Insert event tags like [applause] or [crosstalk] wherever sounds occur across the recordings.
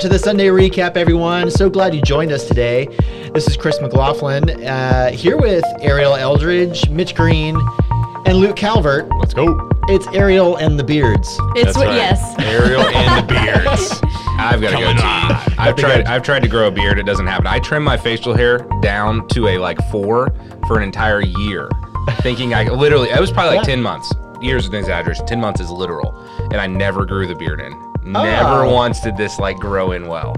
to the Sunday recap, everyone. So glad you joined us today. This is Chris McLaughlin uh, here with Ariel Eldridge, Mitch Green, and Luke Calvert. Let's go. It's Ariel and the Beards. It's That's what, right. yes. Ariel and the beards. [laughs] I've got to go Coming too. I've tried. I've tried to grow a beard. It doesn't happen. I trim my facial hair down to a like four for an entire year, thinking I literally. It was probably like Yeah. ten months. Years is an exaggeration. Ten months is literal, and I never grew the beard in. Never Oh. once did this like grow in well.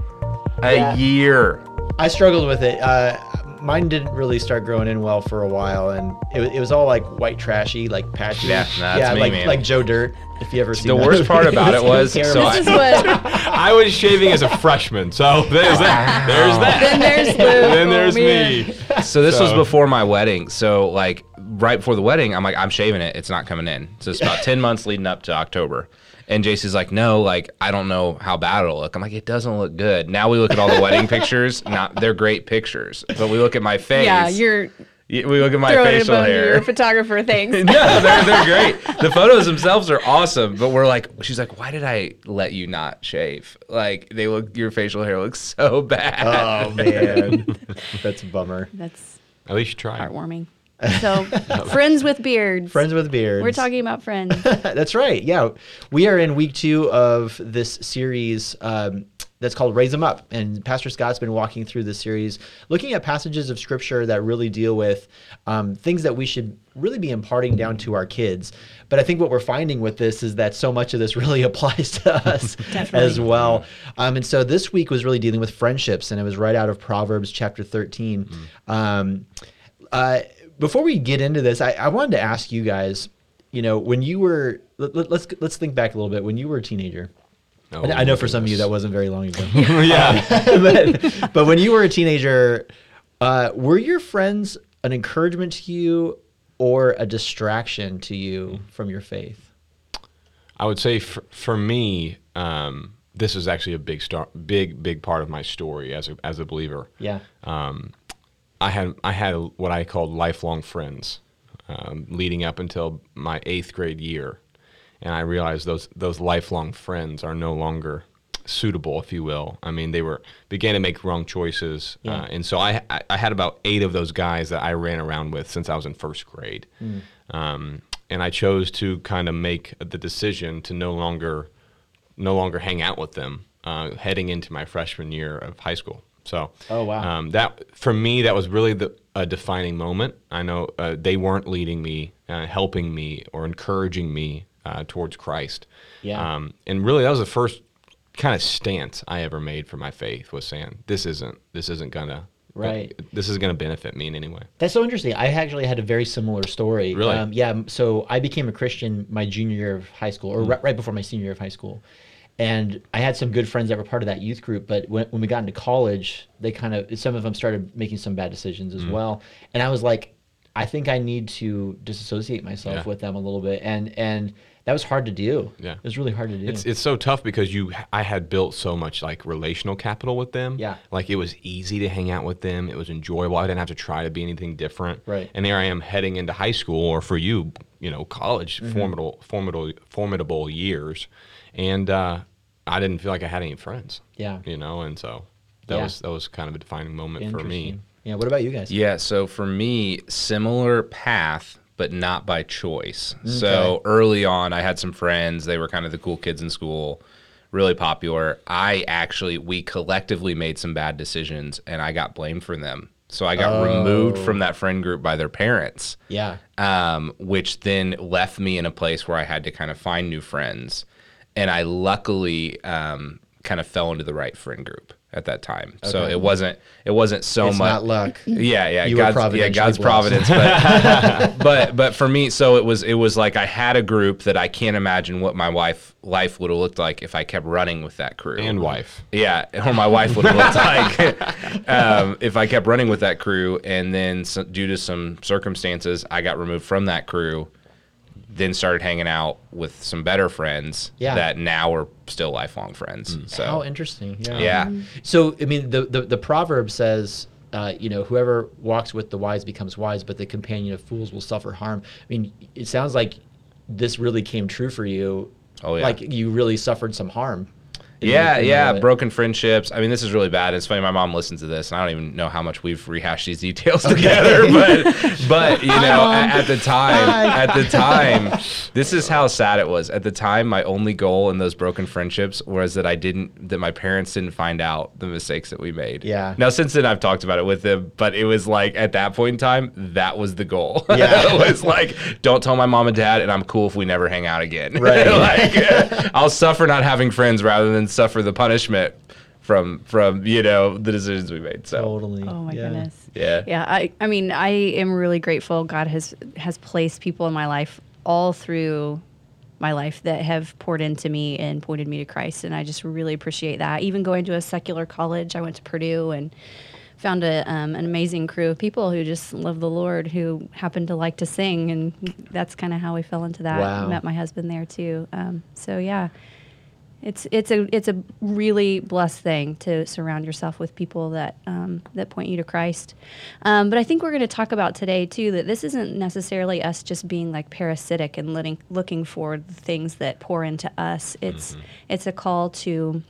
A Yeah. year. I struggled with it. Uh, mine didn't really start growing in well for a while, and it, it was all like white trashy, like patchy. Yeah, that's yeah, me, like man. like Joe Dirt. If you ever see it. The worst part about it was, [laughs] so terrible. I- is what. [laughs] I was shaving as a freshman, so there's that. There's that. Then there's Luke. [laughs] then Oh, there's man. me. So this was before my wedding. So like right before the wedding, I'm like, I'm shaving it. It's not coming in. So it's about ten months leading up to October. And JC's like, no, like I don't know how bad it'll look. I'm like, it doesn't look good. Now we look at all the wedding [laughs] pictures. Not they're great pictures, but we look at my face. Yeah, you're we look at my throwing it facial above hair. your photographer things. [laughs] no, they're, they're great. The photos themselves are awesome, but we're like, she's like, why did I let you not shave? Like they look, your facial hair looks so bad. Oh man, [laughs] that's a bummer. That's At least you tried. heartwarming. So, [laughs] friends with beards. Friends with beards. We're talking about friends. [laughs] That's right. Yeah, we are in week two of this series um, that's called "Raise Them Up," and Pastor Scott's been walking through this series, looking at passages of Scripture that really deal with um, things that we should really be imparting down to our kids. But I think what we're finding with this is that so much of this [laughs] really applies to us as well. Um, and so this week was really dealing with friendships, and it was right out of Proverbs chapter 13. Um, uh, before we get into this, I, I wanted to ask you guys, you know, when you were, let, let, let's let's think back a little bit. When you were a teenager, Oh, I know for some of you that wasn't very long ago, [laughs] yeah. [laughs] but, but when you were a teenager, uh, were your friends an encouragement to you or a distraction to you from your faith? I would say for, for me, um, this is actually a big star, big big part of my story as a as a believer. Yeah. I had I had what I called lifelong friends, um, leading up until my eighth grade year, and I realized those those lifelong friends are no longer suitable, if you will. I mean, they were began to make wrong choices, Yeah. uh, and so I, I I had about eight of those guys that I ran around with since I was in first grade, um, and I chose to kind of make the decision to no longer no longer hang out with them uh, heading into my freshman year of high school. So, Oh, wow. um, that for me that was really the a defining moment. I know uh, they weren't leading me, uh, helping me, or encouraging me uh, towards Christ. Yeah. Um, and really, that was the first kind of stance I ever made for my faith was saying, "This isn't this isn't gonna Right. This is gonna benefit me in any way." That's so interesting. I actually had a very similar story. Really? Um, yeah. So I became a Christian my junior year of high school, or right, right before my senior year of high school. And I had some good friends that were part of that youth group. But when, when we got into college, they kind of, some of them started making some bad decisions as well. And I was like, I think I need to disassociate myself Yeah. with them a little bit. And, and that was hard to do. Yeah. It was really hard to do. It's it's so tough because you I had built so much like relational capital with them. Yeah. Like it was easy to hang out with them. It was enjoyable. I didn't have to try to be anything different. Right. And there I am heading into high school or for you, you know, college, Mm-hmm. formidable formidable formidable years. And uh, I didn't feel like I had any friends. Yeah. You know, and so that Yeah. was that was kind of a defining moment for me. Yeah. What about you guys? Yeah, so for me, similar path, but not by choice. Okay. So early on, I had some friends. They were kind of the cool kids in school, really popular. I actually, we collectively made some bad decisions, and I got blamed for them. So I got removed Oh. from that friend group by their parents, Yeah. um, which then left me in a place where I had to kind of find new friends. And I luckily um, kind of fell into the right friend group at that time. So it wasn't it wasn't so it's much not luck. [laughs] yeah, yeah, You were God's, yeah, God's blessed. providence. But, [laughs] but but for me, so it was it was like I had a group that I can't imagine what my wife life would have looked like if I kept running with that crew And wife. Yeah, or my wife would have looked [laughs] like um, if I kept running with that crew, and then so, due to some circumstances, I got removed from that crew. Then started hanging out with some better friends Yeah. that now are still lifelong friends. So How interesting. Yeah. yeah, So I mean, the the, the proverb says, uh, you know, whoever walks with the wise becomes wise, but the companion of fools will suffer harm. I mean, it sounds like this really came true for you. Oh, yeah. Like you really suffered some harm. Yeah, yeah, broken friendships. I mean, this is really bad. It's funny. My mom listens to this, and I don't even know how much we've rehashed these details together. [laughs] But, but you know, at, at the time, Hi. at the time, [laughs] this is how sad it was. At the time, my only goal in those broken friendships was that I didn't, that my parents didn't find out the mistakes that we made. Yeah. Now, since then, I've talked about it with them, but it was like at that point in time, that was the goal. [laughs] Yeah. it was like, don't tell my mom and dad, and I'm cool if we never hang out again. Right. like, I'll suffer not having friends rather than suffer the punishment from from you know the decisions we made. So Totally. Oh my yeah. goodness. yeah, Yeah, I, I mean, I am really grateful. God has has placed people in my life all through my life that have poured into me and pointed me to Christ, and I just really appreciate that. Even going to a secular college, I went to Purdue and found a, um, an amazing crew of people who just love the Lord, who happen to like to sing, and that's kind of how we fell into that. Wow. Met my husband there too. Um, so yeah. It's it's a it's a really blessed thing to surround yourself with people that um, that point you to Christ. Um, but I think we're going to talk about today too that this isn't necessarily us just being like parasitic and letting, looking for the things that pour into us. It's it's a call to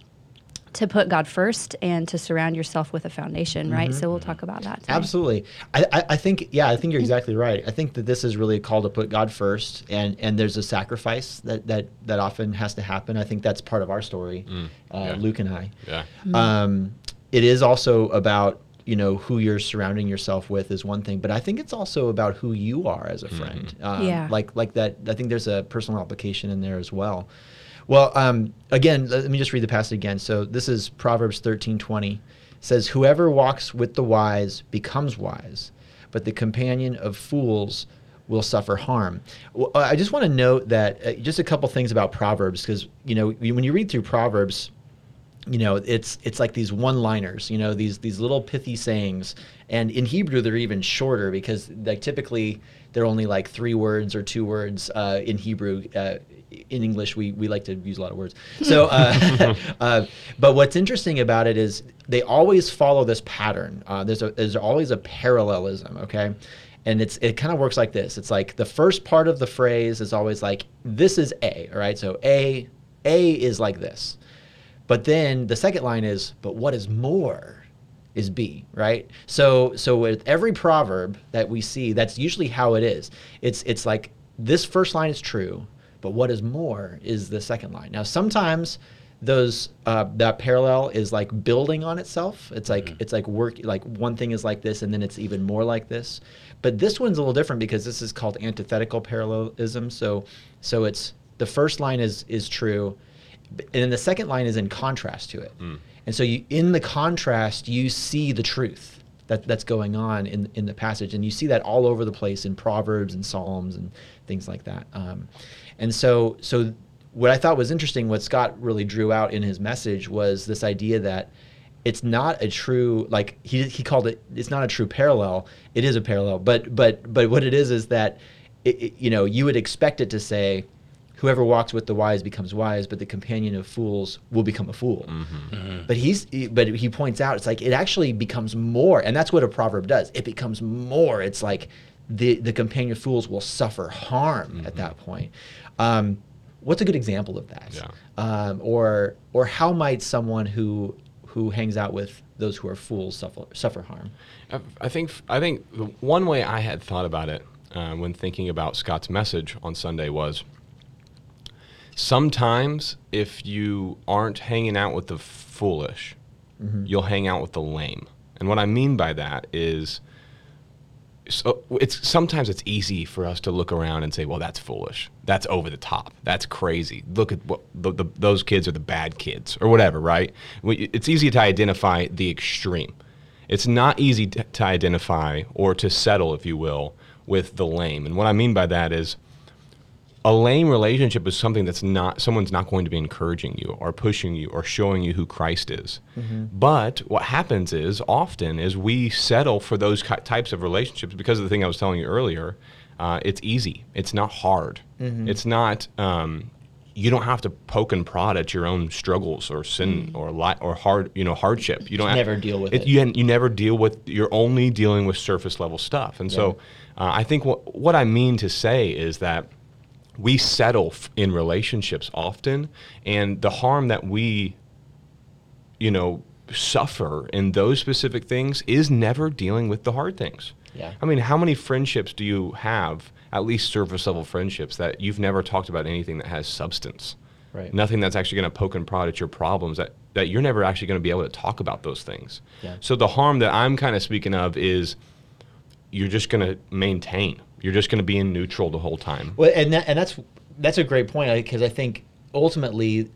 to put God first and to surround yourself with a foundation, right? So we'll talk about that. Today. Absolutely. I, I, I think, yeah, I think you're exactly right. I think that this is really a call to put God first, and, and there's a sacrifice that, that, that often has to happen. I think that's part of our story, uh, yeah. Luke and I. Yeah. Um, it is also about you know who you're surrounding yourself with is one thing, but I think it's also about who you are as a friend. Um, Yeah. Like like that. I think there's a personal application in there as well. Well, um, again, let me just read the passage again. So this is Proverbs 13:20. It says, "Whoever walks with the wise becomes wise, but the companion of fools." will suffer harm. Well, uh, I just want to note that uh, just a couple things about Proverbs because you know when you read through Proverbs, you know it's it's like these one liners you know these these little pithy sayings and in hebrew they're even shorter because like typically they're only like three words or two words uh, in hebrew uh, in english we, we like to use a lot of words. So uh, [laughs] [laughs] uh, but what's interesting about it is they always follow this pattern. Uh, there's a there's always a parallelism okay? And it's it kind of works like this. It's like the first part of the phrase is always like this is a all right? So a a is like this. But then the second line is, but what is more is B, right? So so with every proverb that we see, that's usually how it is. It's it's like this first line is true, but what is more is the second line. Now sometimes those uh, that parallel is like building on itself. It's like it's like work like one thing is like this and then it's even more like this. But this one's a little different because this is called antithetical parallelism. So so it's the first line is is true and then the second line is in contrast to it. And so you, in the contrast, you see the truth that, that's going on in, in the passage. And you see that all over the place in Proverbs and Psalms and things like that. Um, and so, so what I thought was interesting, what Scott really drew out in his message was this idea that it's not a true like he, he called it it's not a true parallel it is a parallel but but but what it is is that it, it- you know you would expect it to say whoever walks with the wise becomes wise, but the companion of fools will become a fool. Mm-hmm. Mm-hmm. But he's he- but he points out it's like it actually becomes more, and that's what a proverb does. It becomes more. It's like the the companion of fools will suffer harm mm-hmm. at that point. Um, what's a good example of that? Yeah. Um, or or how might someone who who hangs out with those who are fools suffer suffer harm? I- I think I think the one way I had thought about it uh, when thinking about Scott's message on Sunday was sometimes if you aren't hanging out with the foolish, you'll hang out with the lame. And what I mean by that is so it's sometimes it's easy for us to look around and say, "Well, that's foolish. That's over the top. That's crazy. Look at what the, the, those kids are the bad kids or whatever." Right? We, it's easy to identify the extreme. It's not easy to, to identify or to settle, if you will, with the lame. And what I mean by that is a lame relationship is something that's not someone's not going to be encouraging you or pushing you or showing you who Christ is. But what happens is often is we settle for those types of relationships because of the thing I was telling you earlier. Uh, it's easy. It's not hard. It's not. Um, you don't have to poke and prod at your own struggles or sin or li- or hard you know hardship. You don't have, never deal with it. You, you never deal with. You're only dealing with surface level stuff. And so, uh, I think what what I mean to say is that we settle f- in relationships often, and the harm that we you know, suffer in those specific things is never dealing with the hard things. Yeah. I mean, how many friendships do you have, at least surface level friendships, that you've never talked about anything that has substance? Right. Nothing that's actually going to poke and prod at your problems that, that you're never actually going to be able to talk about those things. Yeah. So the harm that I'm kind of speaking of is you're just going to maintain. You're just going to be in neutral the whole time. Well, and that, and that's that's a great point because I think ultimately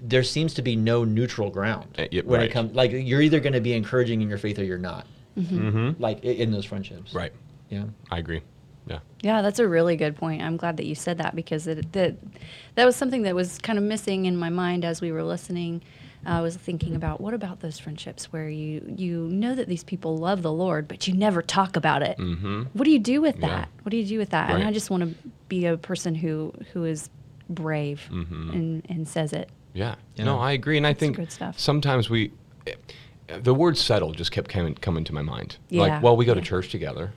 there seems to be no neutral ground Uh, yeah, when right. it comes. Like you're either going to be encouraging in your faith or you're not. Mm-hmm. Like in those friendships. Right. Yeah. I agree. Yeah. Yeah, that's a really good point. I'm glad that you said that because it, that that was something that was kind of missing in my mind as we were listening. I was thinking about what about those friendships where you you know that these people love the Lord, but you never talk about it. Mm-hmm. What do you do with Yeah. that? What do you do with that? And I just want to be a person who who is brave Mhm. and and says it. Yeah. Yeah. No, I agree, and I think good stuff. sometimes we, the word "settle" just kept coming coming to my mind. Yeah. Like, well, we go to Yeah. church together.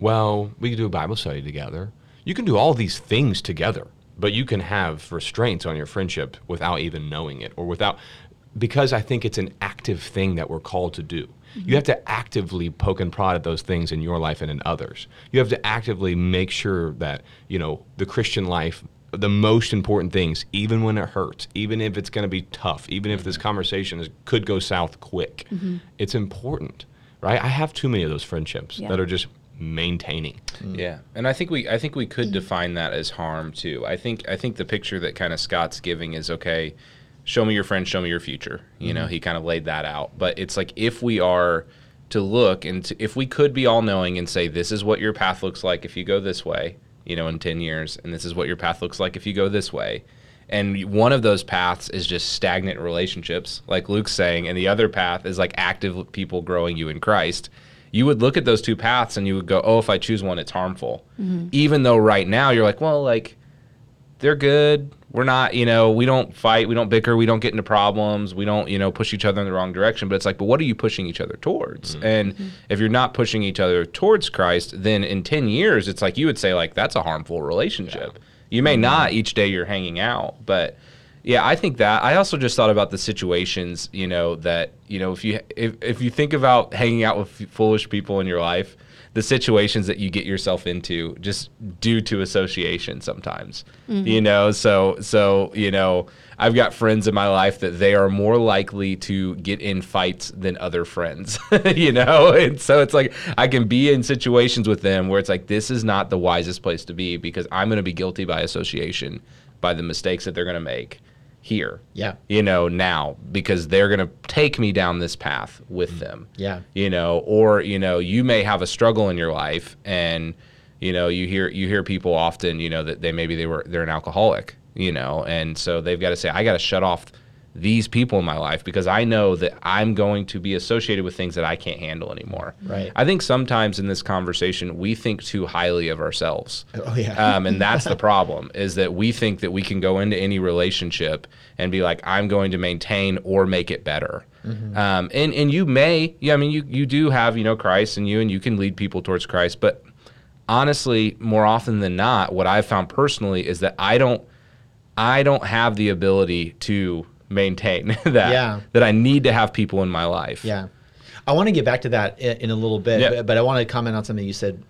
Well, we can do a Bible study together. You can do all these things together, but you can have restraints on your friendship without even knowing it, or without, because I think it's an active thing that we're called to do. Mm-hmm. You have to actively poke and prod at those things in your life and in others. You have to actively make sure that you know the Christian life the most important things, even when it hurts, even if it's going to be tough, even if this mm-hmm. conversation is, could go south quick, mm-hmm. it's important, right? I have too many of those friendships Yeah. that are just maintaining. Mm. Yeah, and I think we I think we could define that as harm too. I think I think the picture that kind of Scott's giving is okay. Show me your friend, show me your future. You know, mm-hmm. he kind of laid that out. But it's like if we are to look and to, if we could be all knowing and say this is what your path looks like if you go this way, you know, in 10 years and this is what your path looks like if you go this way. And one of those paths is just stagnant relationships, like Luke's saying, and the other path is like active people growing you in Christ you would look at those two paths and you would go, oh, if I choose one, it's harmful. Mm-hmm. Even though right now you're like, well, like they're good. We're not, you know, we don't fight, we don't bicker, we don't get into problems, we don't, you know, push each other in the wrong direction. But it's like, but what are you pushing each other towards? Mm-hmm. And mm-hmm. if you're not pushing each other towards Christ, then in 10 years, it's like you would say, like, that's a harmful relationship. You may mm-hmm. not each day you're hanging out, but yeah, I think that. I also just thought about the situations, you know, that you know, if you if if you think about hanging out with f- foolish people in your life, the situations that you get yourself into just due to association sometimes. Mm-hmm. You know, so so you know, I've got friends in my life that they are more likely to get in fights than other friends. [laughs] you know, and so it's like I can be in situations with them where it's like this is not the wisest place to be because I'm going to be guilty by association by the mistakes that they're going to make here Yeah. you know now because they're going to take me down this path with them Yeah. you know or you know you may have a struggle in your life and you know you hear you hear people often you know that they maybe they were they're an alcoholic you know and so they've got to say i got to shut off these people in my life because i know that i'm going to be associated with things that i can't handle anymore Right. i think sometimes in this conversation we think too highly of ourselves Oh yeah. um, and that's the [laughs] problem is that we think that we can go into any relationship and be like i'm going to maintain or make it better um, and, and you may yeah i mean you, you do have you know christ in you and you can lead people towards christ but honestly more often than not what i've found personally is that i don't i don't have the ability to maintain [laughs] that Yeah. that i need to have people in my life Yeah, I want to get back to that in, in a little bit, Yeah. but, but I want to comment on something you said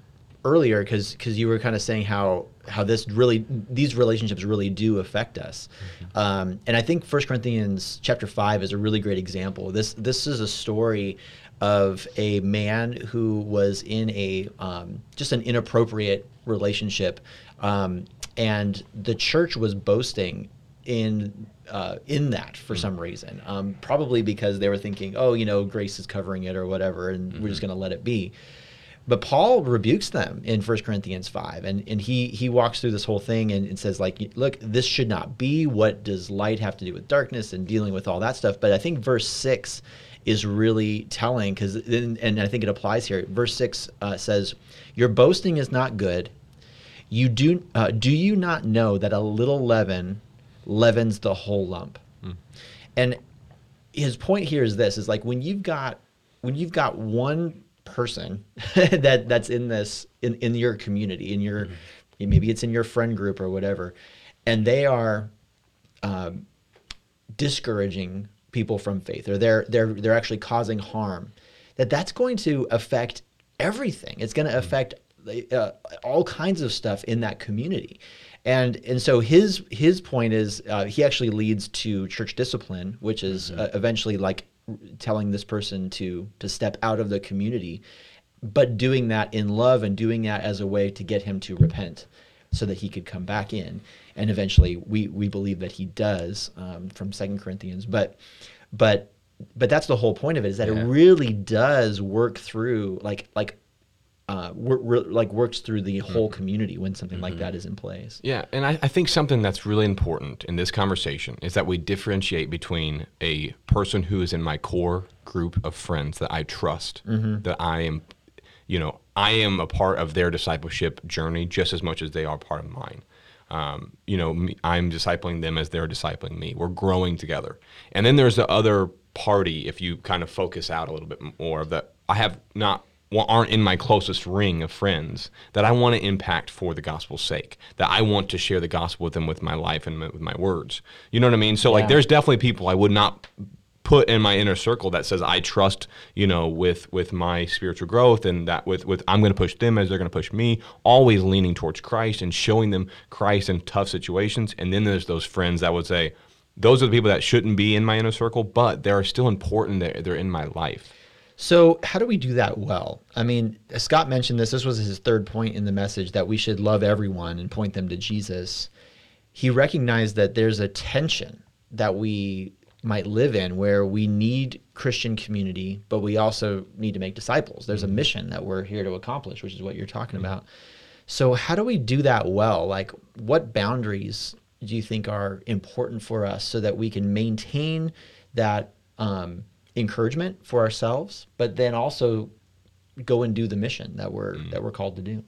earlier because because you were kind of saying how how this really these relationships really do affect us, um, and I think First Corinthians chapter five is a really great example. This this is a story of a man who was in a um, just an inappropriate relationship, um, and the church was boasting in uh, in that for some reason. Um, probably because they were thinking, oh, you know, grace is covering it or whatever, and we're just going to let it be. But Paul rebukes them in 1 Corinthians 5, and, and he he walks through this whole thing and, and says, like, look, this should not be. What does light have to do with darkness and dealing with all that stuff? But I think verse 6 is really telling because, and I think it applies here. Verse 6 uh, says, Your boasting is not good. You do uh, do you not know that a little leaven leavens the whole lump? And his point here is this: is like when you've got when you've got one person [laughs] that that's in this in, in your community in your maybe it's in your friend group or whatever and they are um, discouraging people from faith or they're they're they're actually causing harm that that's going to affect everything. It's going to affect uh, all kinds of stuff in that community and and so his his point is uh, he actually leads to church discipline which is uh, eventually like telling this person to to step out of the community but doing that in love and doing that as a way to get him to repent so that he could come back in. And eventually we we believe that he does um, from second corinthians. But but but that's the whole point of it is that Yeah. it really does work through like like uh, like works through the whole community when something like that is in place Yeah, and I, I think something that's really important in this conversation is that we differentiate between a person who is in my core group of friends that I trust, that I am, you know, I am a part of their discipleship journey just as much as they are part of mine. Um, you know, me, I'm discipling them as they're discipling me. We're growing together. And then there's the other party, if you kind of focus out a little bit more, that I have not aren't in my closest ring of friends that I want to impact for the gospel's sake. That I want to share the gospel with them with my life and with my words. You know what I mean? So like, there's definitely people I would not put in my inner circle that says I trust, you know, with with my spiritual growth and that with with I'm going to push them as they're going to push me, always leaning towards Christ and showing them Christ in tough situations. And then there's those friends that would say, those are the people that shouldn't be in my inner circle, but they're still important. They're, they're in my life. So, how do we do that well? I mean, uh, Scott mentioned this. This was his third point in the message that we should love everyone and point them to Jesus. He recognized that there's a tension that we might live in where we need Christian community, but we also need to make disciples. There's a mm-hmm. mission that we're here to accomplish, which is what you're talking mm-hmm. about. So, how do we do that well? Like, what boundaries do you think are important for us so that we can maintain that um, encouragement for ourselves, but then also go and do the mission that we're that we're called to do?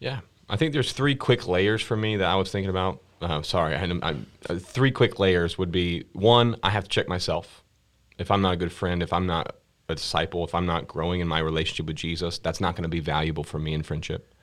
Yeah, I think there's three quick layers for me that I was thinking about. Uh, sorry, I I, uh, three quick layers would be one, I have to check myself. If I'm not a good friend, if I'm not a disciple, if I'm not growing in my relationship with Jesus, that's not going to be valuable for me in friendship.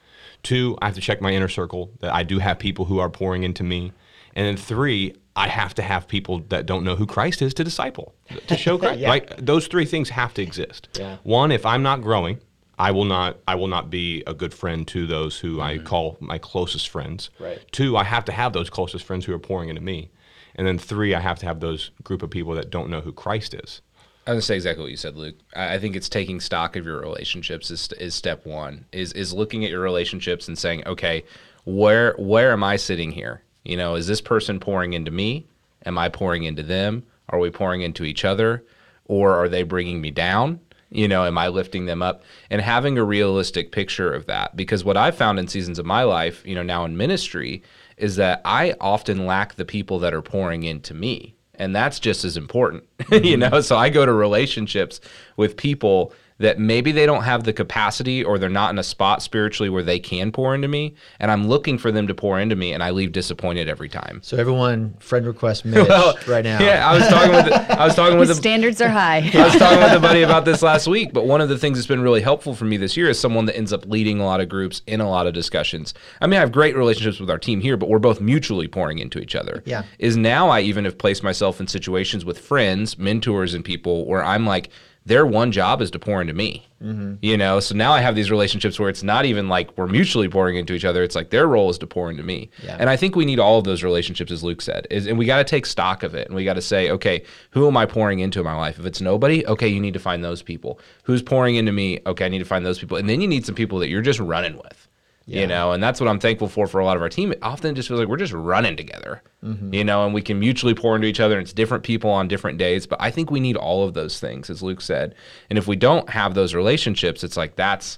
Two, I have to check my inner circle that I do have people who are pouring into me. And then three, I have to have people that don't know who Christ is to disciple, to show [laughs] Christ. Yeah. Like those three things have to exist. Yeah. One, if I'm not growing, I will not I will not be a good friend to those who I mm-hmm. call my closest friends. Right. Two, I have to have those closest friends who are pouring into me. And then three, I have to have those group of people that don't know who Christ is. I was gonna say exactly what you said, Luke. I I think it's taking stock of your relationships is, is step one. Is is looking at your relationships and saying, okay, where where am I sitting here? You know, is this person pouring into me? Am I pouring into them? Are we pouring into each other, or are they bringing me down? You know, am I lifting them up? And having a realistic picture of that, because what I've found in seasons of my life, you know, now in ministry, is that I often lack the people that are pouring into me and that's just as important [laughs] you mm-hmm. know so i go to relationships with people that maybe they don't have the capacity or they're not in a spot spiritually where they can pour into me and i'm looking for them to pour into me and i leave disappointed every time So everyone, friend request [laughs] Mitch right now. yeah i was talking with [laughs] [laughs] i was talking with His a, standards are high. I was talking with a buddy about this last week, but one of the things that's been really helpful for me this year is someone that ends up leading a lot of groups in a lot of discussions. I mean, I have great relationships with our team here, but we're both mutually pouring into each other. Yeah. Is now I even have placed myself in situations with friends, mentors, and people where I'm like, their one job is to pour into me. Mm-hmm. You know, so now I have these relationships where it's not even like we're mutually pouring into each other. It's like their role is to pour into me. Yeah. And I think we need all of those relationships, as Luke said, is, and we got to take stock of it. And we got to say, okay, who am I pouring into in my life? If it's nobody, okay, you need to find those people. Who's pouring into me? Okay, I need to find those people. And then you need some people that you're just running with. Yeah. You know, and that's what I'm thankful for for a lot of our team. It often just feels like we're just running together, mm-hmm. you know, and we can mutually pour into each other. And it's different people on different days, but I think we need all of those things, as Luke said. And if we don't have those relationships, it's like that's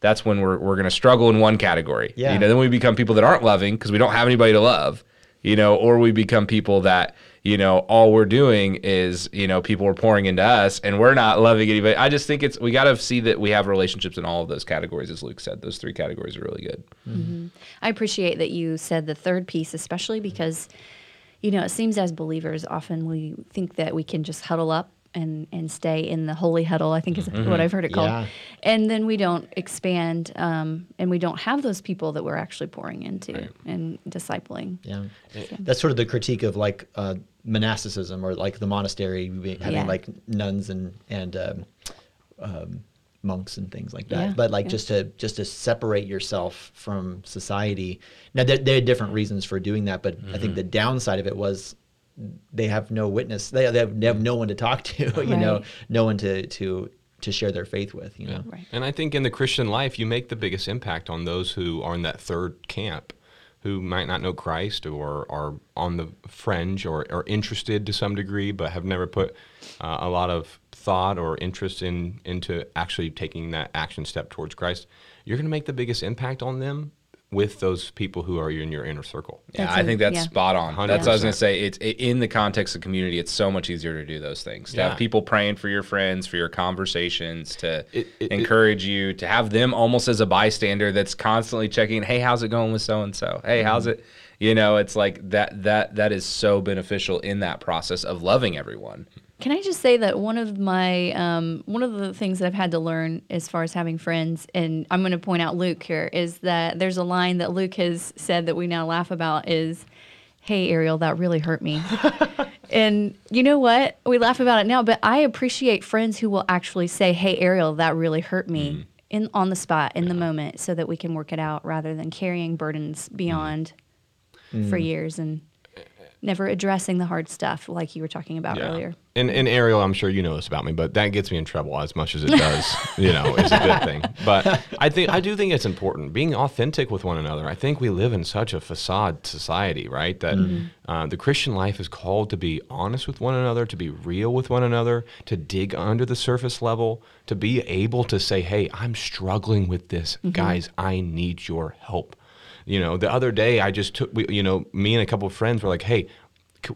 that's when we're we're gonna struggle in one category. Yeah. You know, then we become people that aren't loving because we don't have anybody to love. You know, or we become people that you know all we're doing is you know people are pouring into us and we're not loving anybody. I just think it's we got to see that we have relationships in all of those categories, as Luke said. Those three categories are really good. Mm-hmm. Mm-hmm. I appreciate that you said the third piece, especially because, you know, it seems as believers, often we think that we can just huddle up and and stay in the holy huddle. I think is what I've heard it called. Yeah. And then we don't expand, um, and we don't have those people that we're actually pouring into and discipling. Yeah, that's sort of the critique of like uh, monasticism or like the monastery having Yeah. like nuns and and um, um, monks and things like that. Yeah, But like yeah. just to just to separate yourself from society. Now there, there are different reasons for doing that, but I think the downside of it was they have no witness. They, they, have, they have no one to talk to. [laughs] You know, no one to to to share their faith with. You know. Right. And I think in the Christian life, you make the biggest impact on those who are in that third camp, who might not know Christ or are on the fringe or are interested to some degree, but have never put uh, a lot of thought or interest in into actually taking that action step towards Christ. You're going to make the biggest impact on them with those people who are in your inner circle. Yeah, That's I a- think that's yeah. spot on. That's what I was gonna say. It's it, in the context of community. It's so much easier to do those things. To Yeah. have people praying for your friends, for your conversations, to It- it- encourage you, to have them almost as a bystander that's constantly checking. Hey, how's it going with so and so? Hey, how's Mm-hmm. it? You know, it's like that. That that is so beneficial in that process of loving everyone. Can I just say that one of my um, one of the things that I've had to learn as far as having friends, and I'm going to point out Luke here, is that there's a line that Luke has said that we now laugh about is, "Hey Ariel, that really hurt me." [laughs] and you know what? We laugh about it now, but I appreciate friends who will actually say, "Hey Ariel, that really hurt me." Mm-hmm. In, on the spot in the moment so that we can work it out rather than carrying burdens mm-hmm. beyond for mm-hmm. years and never addressing the hard stuff like you were talking about earlier And, and Ariel, I'm sure you know this about me, but that gets me in trouble as much as it does, [laughs] you know, is a good thing. But I think I do think it's important being authentic with one another. I think we live in such a facade society, right? That uh, the Christian life is called to be honest with one another, to be real with one another, to dig under the surface level, to be able to say, "Hey, I'm struggling with this, guys. I need your help." You know, the other day I just took, we, you know, me and a couple of friends were like, hey,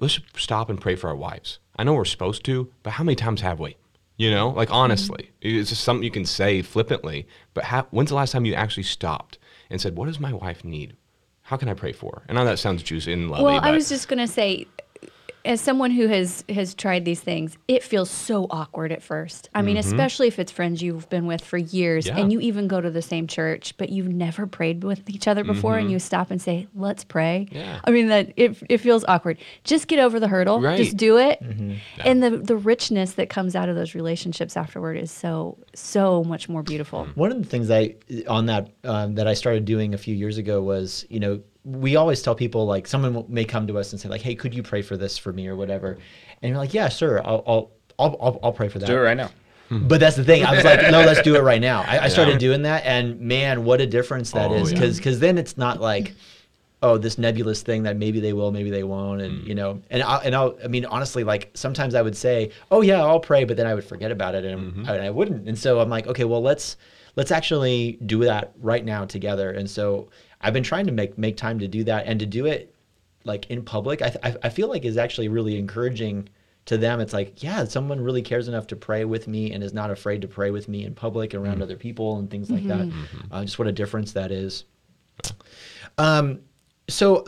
let's stop and pray for our wives. I know we're supposed to, but how many times have we? You know, like mm-hmm. honestly, it's just something you can say flippantly, but ha- when's the last time you actually stopped and said, what does my wife need? How can I pray for her? I know that sounds juicy and lovely, Well, I was just gonna say, as someone who has has tried these things, it feels so awkward at first. I mean, especially if it's friends you've been with for years Mm-hmm. Yeah. and you even go to the same church, but you've never prayed with each other before, and you stop and say, "Let's pray." Mm-hmm. Yeah. I mean that it it feels awkward. Just get over the hurdle. Right. Just do it. Mm-hmm. And the the richness that comes out of those relationships afterward is so so much more beautiful. One of the things I on that um, that I started doing a few years ago was, you know, we always tell people like someone may come to us and say like, "Hey, could you pray for this for me or whatever?" And you're like, "Yeah, sure, I'll I'll I'll, I'll, I'll pray for that." Do it right now. But that's the thing. I was like, "No, let's do it right now." I, I started doing that, and man, what a difference that Oh, is! yeah. Because then it's not like. Oh, this nebulous thing that maybe they will, maybe they won't, Mm. and you know, and I, and I'll, I mean, honestly, like sometimes I would say, "Oh yeah, I'll pray," but then I would forget about it, and, Mm-hmm. and I wouldn't. And so I'm like, okay, well, let's let's actually do that right now together. And so I've been trying to make make time to do that and to do it like in public. I I, I feel like is actually really encouraging to them. It's like, yeah, someone really cares enough to pray with me and is not afraid to pray with me in public around other people and things like that. Uh, just what a difference that is. Um, so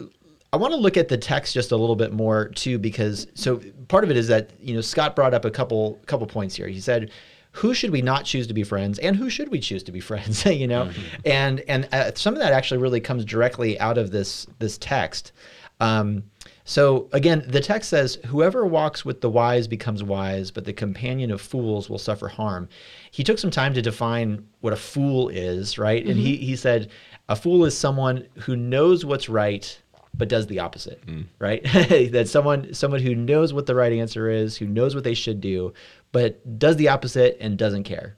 I want to look at the text just a little bit more too, because so part of it is that you know Scott brought up a couple couple points here. He said, "Who should we not choose to be friends, and who should we choose to be friends?" [laughs] you know, and and uh, some of that actually really comes directly out of this this text. Um, so again, the text says, "Whoever walks with the wise becomes wise, but the companion of fools will suffer harm." He took some time to define what a fool is, right? And he he said, "A fool is someone who knows what's right." But does the opposite, right? [laughs] that someone someone who knows what the right answer is, who knows what they should do, but does the opposite and doesn't care,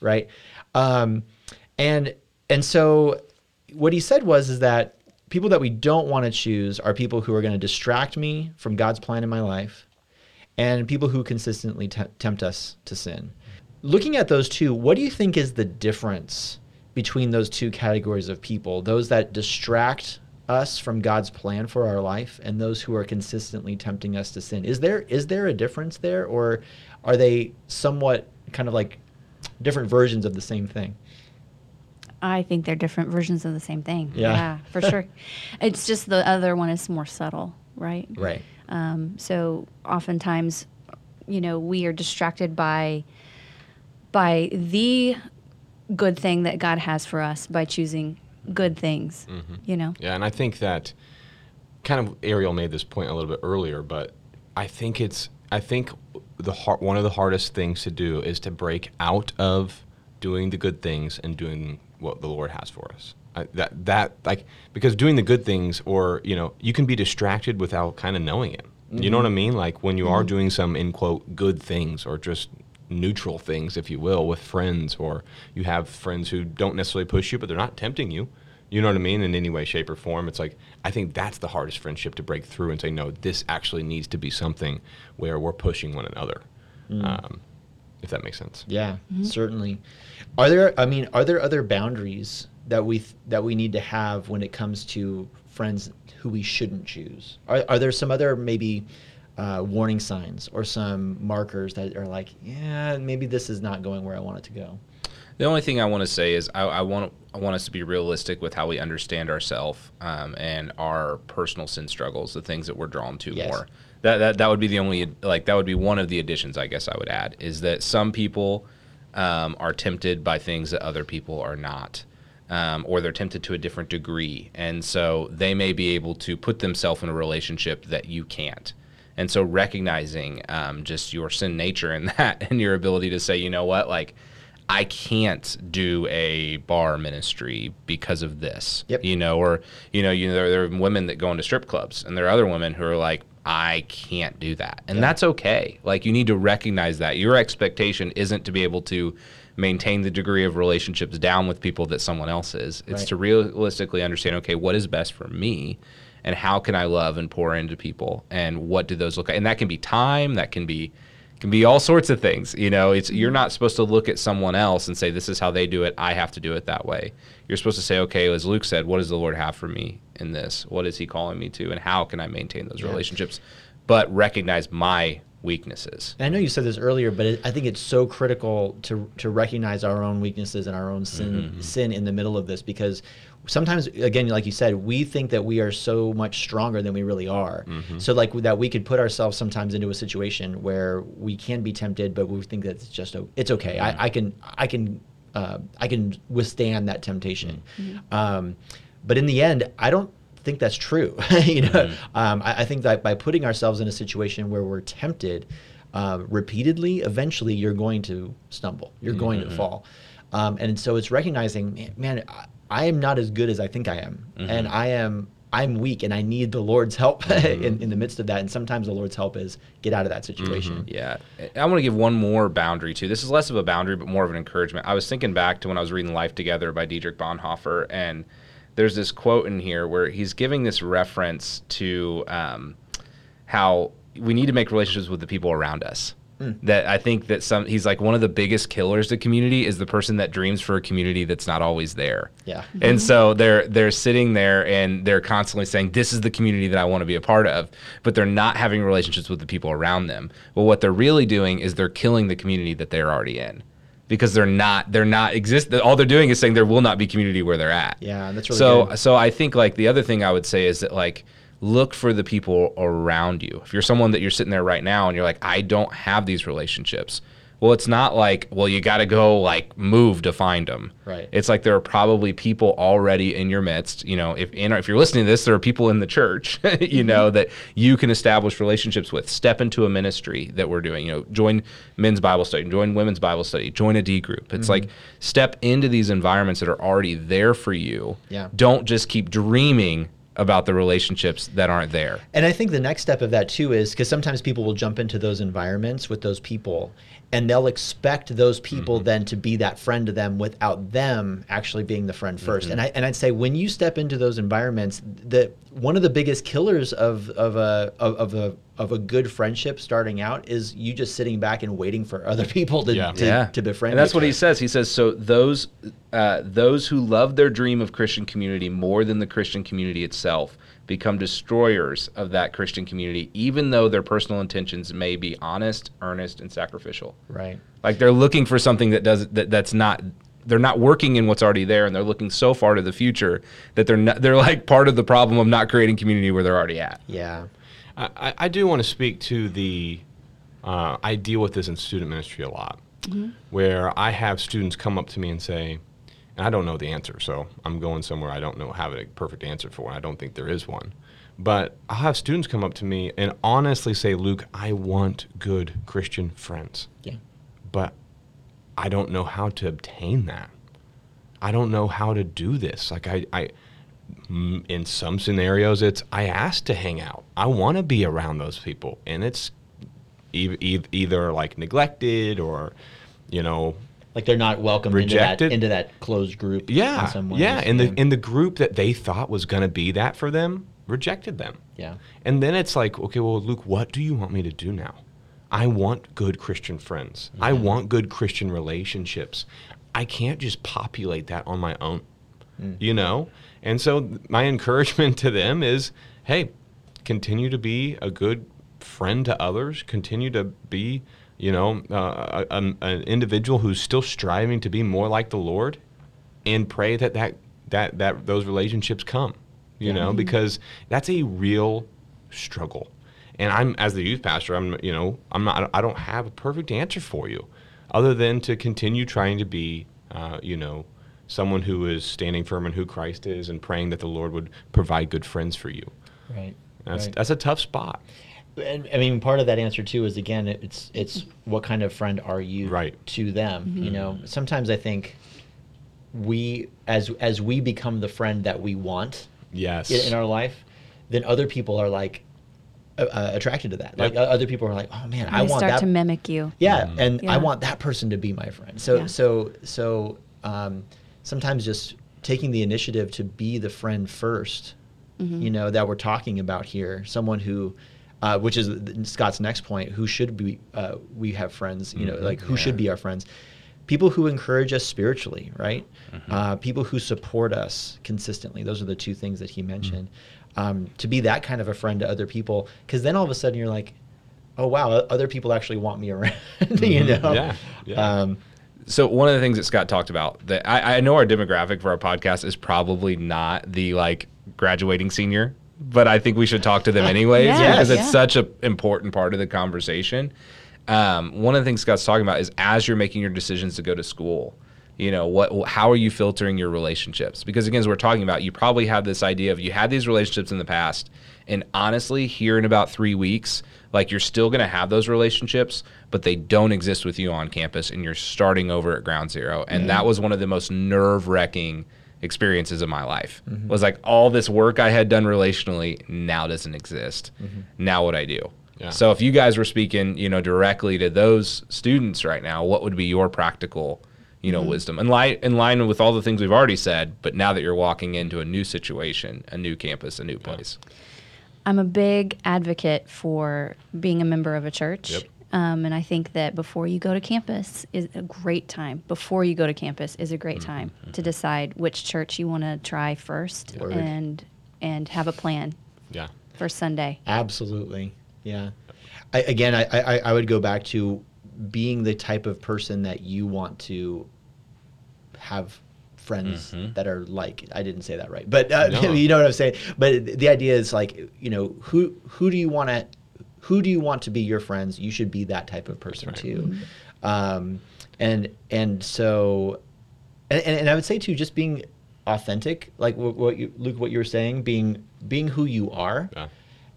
right? Um, and and so what he said was is that people that we don't want to choose are people who are going to distract me from God's plan in my life, and people who consistently te- tempt us to sin. Looking at those two, what do you think is the difference between those two categories of people? Those that distract us from God's plan for our life and those who are consistently tempting us to sin. Is there is there a difference there or are they somewhat kind of like different versions of the same thing? I think they're different versions of the same thing. Yeah. for sure. [laughs] It's just the other one is more subtle, right? Right. Um, so oftentimes you know we are distracted by by the good thing that God has for us by choosing good things. Mm-hmm. You know. Yeah, and I think that kind of Ariel made this point a little bit earlier, but I think it's I think the har- one of the hardest things to do is to break out of doing the good things and doing what the Lord has for us. I, that that like because doing the good things or you know you can be distracted without kind of knowing it. You know mm-hmm. what I mean? Like when you are mm-hmm. doing some in quote good things or just neutral things, if you will, with friends, or you have friends who don't necessarily push you, but they're not tempting you. You know what I mean? In any way, shape, or form. It's like, I think that's the hardest friendship to break through and say, no, this actually needs to be something where we're pushing one another. Um, if that makes sense. Yeah, certainly. Are there? I mean, are there other boundaries that we th- that we need to have when it comes to friends who we shouldn't choose? Are, are there some other maybe uh, warning signs or some markers that are like, yeah, maybe this is not going where I want it to go? The only thing I want to say is I, I want I want us to be realistic with how we understand ourselves um, and our personal sin struggles, the things that we're drawn to Yes. more. That, that that would be the only like that would be one of the additions I guess I would add is that some people um, are tempted by things that other people are not. Um, or they're tempted to a different degree. And so they may be able to put themselves in a relationship that you can't. And so recognizing um, just your sin nature in [laughs] that and your ability to say, you know what, like, I can't do a bar ministry because of this. Yep. You know, or, you know, you know, there, there are women that go into strip clubs and there are other women who are like, I can't do that. And that's okay. Like, you need to recognize that. Your expectation isn't to be able to maintain the degree of relationships down with people that someone else is. It's Right. to realistically understand, okay, what is best for me? And how can I love and pour into people? And what do those look like? And that can be time, that can be can be all sorts of things. You know, it's you're not supposed to look at someone else and say, This is how they do it, I have to do it that way. You're supposed to say, Okay, as Luke said, what does the Lord have for me in this? What is he calling me to? And how can I maintain those Yeah. relationships? But recognize my weaknesses. And I know you said this earlier, but it, I think it's so critical to to recognize our own weaknesses and our own sin mm-hmm. sin in the middle of this because sometimes again like you said we think that we are so much stronger than we really are. So like that we could put ourselves sometimes into a situation where we can be tempted but we think that it's just it's okay. I, I can i can uh, i can withstand that temptation. Um, but in the end i don't think that's true. [laughs] you know, um, I, I think that by putting ourselves in a situation where we're tempted uh, repeatedly, eventually you're going to stumble. You're going to fall. Um, and so it's recognizing, man, man I, I am not as good as I think I am, mm-hmm. and I am. I'm weak and I need the Lord's help [laughs] in, mm-hmm. in the midst of that. And sometimes the Lord's help is get out of that situation. Mm-hmm. Yeah. I want to give one more boundary too. This is less of a boundary, but more of an encouragement. I was thinking back to when I was reading Life Together by Dietrich Bonhoeffer, and there's this quote in here where he's giving this reference to um, how we need to make relationships with the people around us. That I think that some he's like one of the biggest killers to community is the person that dreams for a community that's not always there. Yeah. And so they're they're sitting there and they're constantly saying this is the community that I want to be a part of, but they're not having relationships with the people around them. Well, what they're really doing is they're killing the community that they're already in. Because they're not they're not exist all they're doing is saying there will not be community where they're at. Yeah, that's really So good. so I think like the other thing I would say is that like look for the people around you. If you're someone that you're sitting there right now and you're like I don't have these relationships. Well, it's not like well you got to go like move to find them. Right. It's like there are probably people already in your midst. You know, if in, if you're listening to this, there are people in the church. [laughs] you mm-hmm. know that you can establish relationships with. Step into a ministry that we're doing. You know, join men's Bible study, join women's Bible study, join a D group. It's mm-hmm. like step into these environments that are already there for you. Yeah. Don't just keep dreaming about the relationships that aren't there. And I think the next step of that too is because sometimes people will jump into those environments with those people and they'll expect those people mm-hmm. then to be that friend to them without them actually being the friend 1st mm-hmm. And I and I'd say when you step into those environments, the one of the biggest killers of of a of, of a of a good friendship starting out is you just sitting back and waiting for other [laughs] people to Yeah. to, to befriend And that's what he says. He says, so those uh, those who love their dream of Christian community more than the Christian community itself become destroyers of that Christian community, even though their personal intentions may be honest, earnest, and sacrificial. Right. Like they're looking for something that does that, that's not. They're not working in what's already there, and they're looking so far to the future that they're not, they're like part of the problem of not creating community where they're already at. Yeah. I, I- do want to speak to the uh, I deal with this in student ministry a lot, where I have students come up to me and say, and I don't know the answer, so I'm going somewhere I don't know have a perfect answer for. and I don't think there is one. But I'll have students come up to me and honestly say, Luke, I want good Christian friends, Yeah. but I don't know how to obtain that. I don't know how to do this. Like I, I in some scenarios, it's I asked to hang out. I want to be around those people, and it's e- e- either like neglected or, you know, Like they're not welcome into Rejected? that into that closed group. in yeah, yeah. And the in the group that they thought was going to be that for them rejected them. yeah. And then it's like, okay, well, Luke, what do you want me to do now? I want good Christian friends. I mm-hmm. want good Christian relationships. I can't just populate that on my own, mm. you know? And so my encouragement to them is hey, continue to be a good friend to others, continue to be, you know, uh, a, a- an individual who's still striving to be more like the Lord and pray that that, that, that those relationships come, you know, because that's a real struggle. And I'm as the youth pastor, I'm you know I'm not I don't have a perfect answer for you, other than to continue trying to be uh, you know someone who is standing firm in who Christ is and praying that the Lord would provide good friends for you. Right. That's right. that's a tough spot. And, I mean, part of that answer too is again, it's it's what kind of friend are you Right. to them? You know, sometimes I think we as as we become the friend that we want Yes. in, in our life, then other people are like uh, uh, attracted to that. Like Yep. uh, other people are like, oh man, I want start that. to mimic you. yeah, and Yeah. I want that person to be my friend. So Yeah. so so um, sometimes just taking the initiative to be the friend 1st Mm-hmm. you know, that we're talking about here, someone who. Uh, which is Scott's next point. Who should be? Uh, we have friends. You know, Mhm. like who should be our friends? People who encourage us spiritually, right? Uh, people who support us consistently. Those are the two things that he mentioned. Um, to be that kind of a friend to other people, because then all of a sudden you're like, oh wow, other people actually want me around. [laughs] you know? Yeah, yeah. Um, So one of the things that Scott talked about that I, I know our demographic for our podcast is probably not the like graduating senior, but I think we should talk to them [laughs] anyways because it's yeah. such an important part of the conversation. Um, one of the things Scott's talking about is as you're making your decisions to go to school, you know what how are you filtering your relationships because again as we're talking about you probably have this idea of you had these relationships in the past and honestly here in about three weeks like you're still going to have those relationships but they don't exist with you on campus and you're starting over at ground zero. And that was one of the most nerve-wracking experiences of my life. Mm-hmm. Was like all this work i had done relationally now doesn't exist. Mm-hmm. Now what i do? Yeah. so if you guys were speaking you know directly to those students right now what would be your practical you know mm-hmm. wisdom? In line in line with all the things we've already said but now that you're walking into a new situation a new campus a new place I'm a big advocate for being a member of a church. Yep. Um, and I think that before you go to campus is a great time. Before you go to campus is a great time to decide which church you want to try first Word. and and have a plan yeah. for Sunday. Absolutely. Yeah. I, again, I, I, I would go back to being the type of person that you want to have friends that are like. I didn't say that right, but uh, No. [laughs] you know what I'm saying. But the idea is like, you know, who who do you want to who do you want to be your friends? You should be that type of person right. too. Um, and and so, and, and, and I would say too, just being authentic, like what, what you, Luke, what you were saying, being being who you are. Yeah.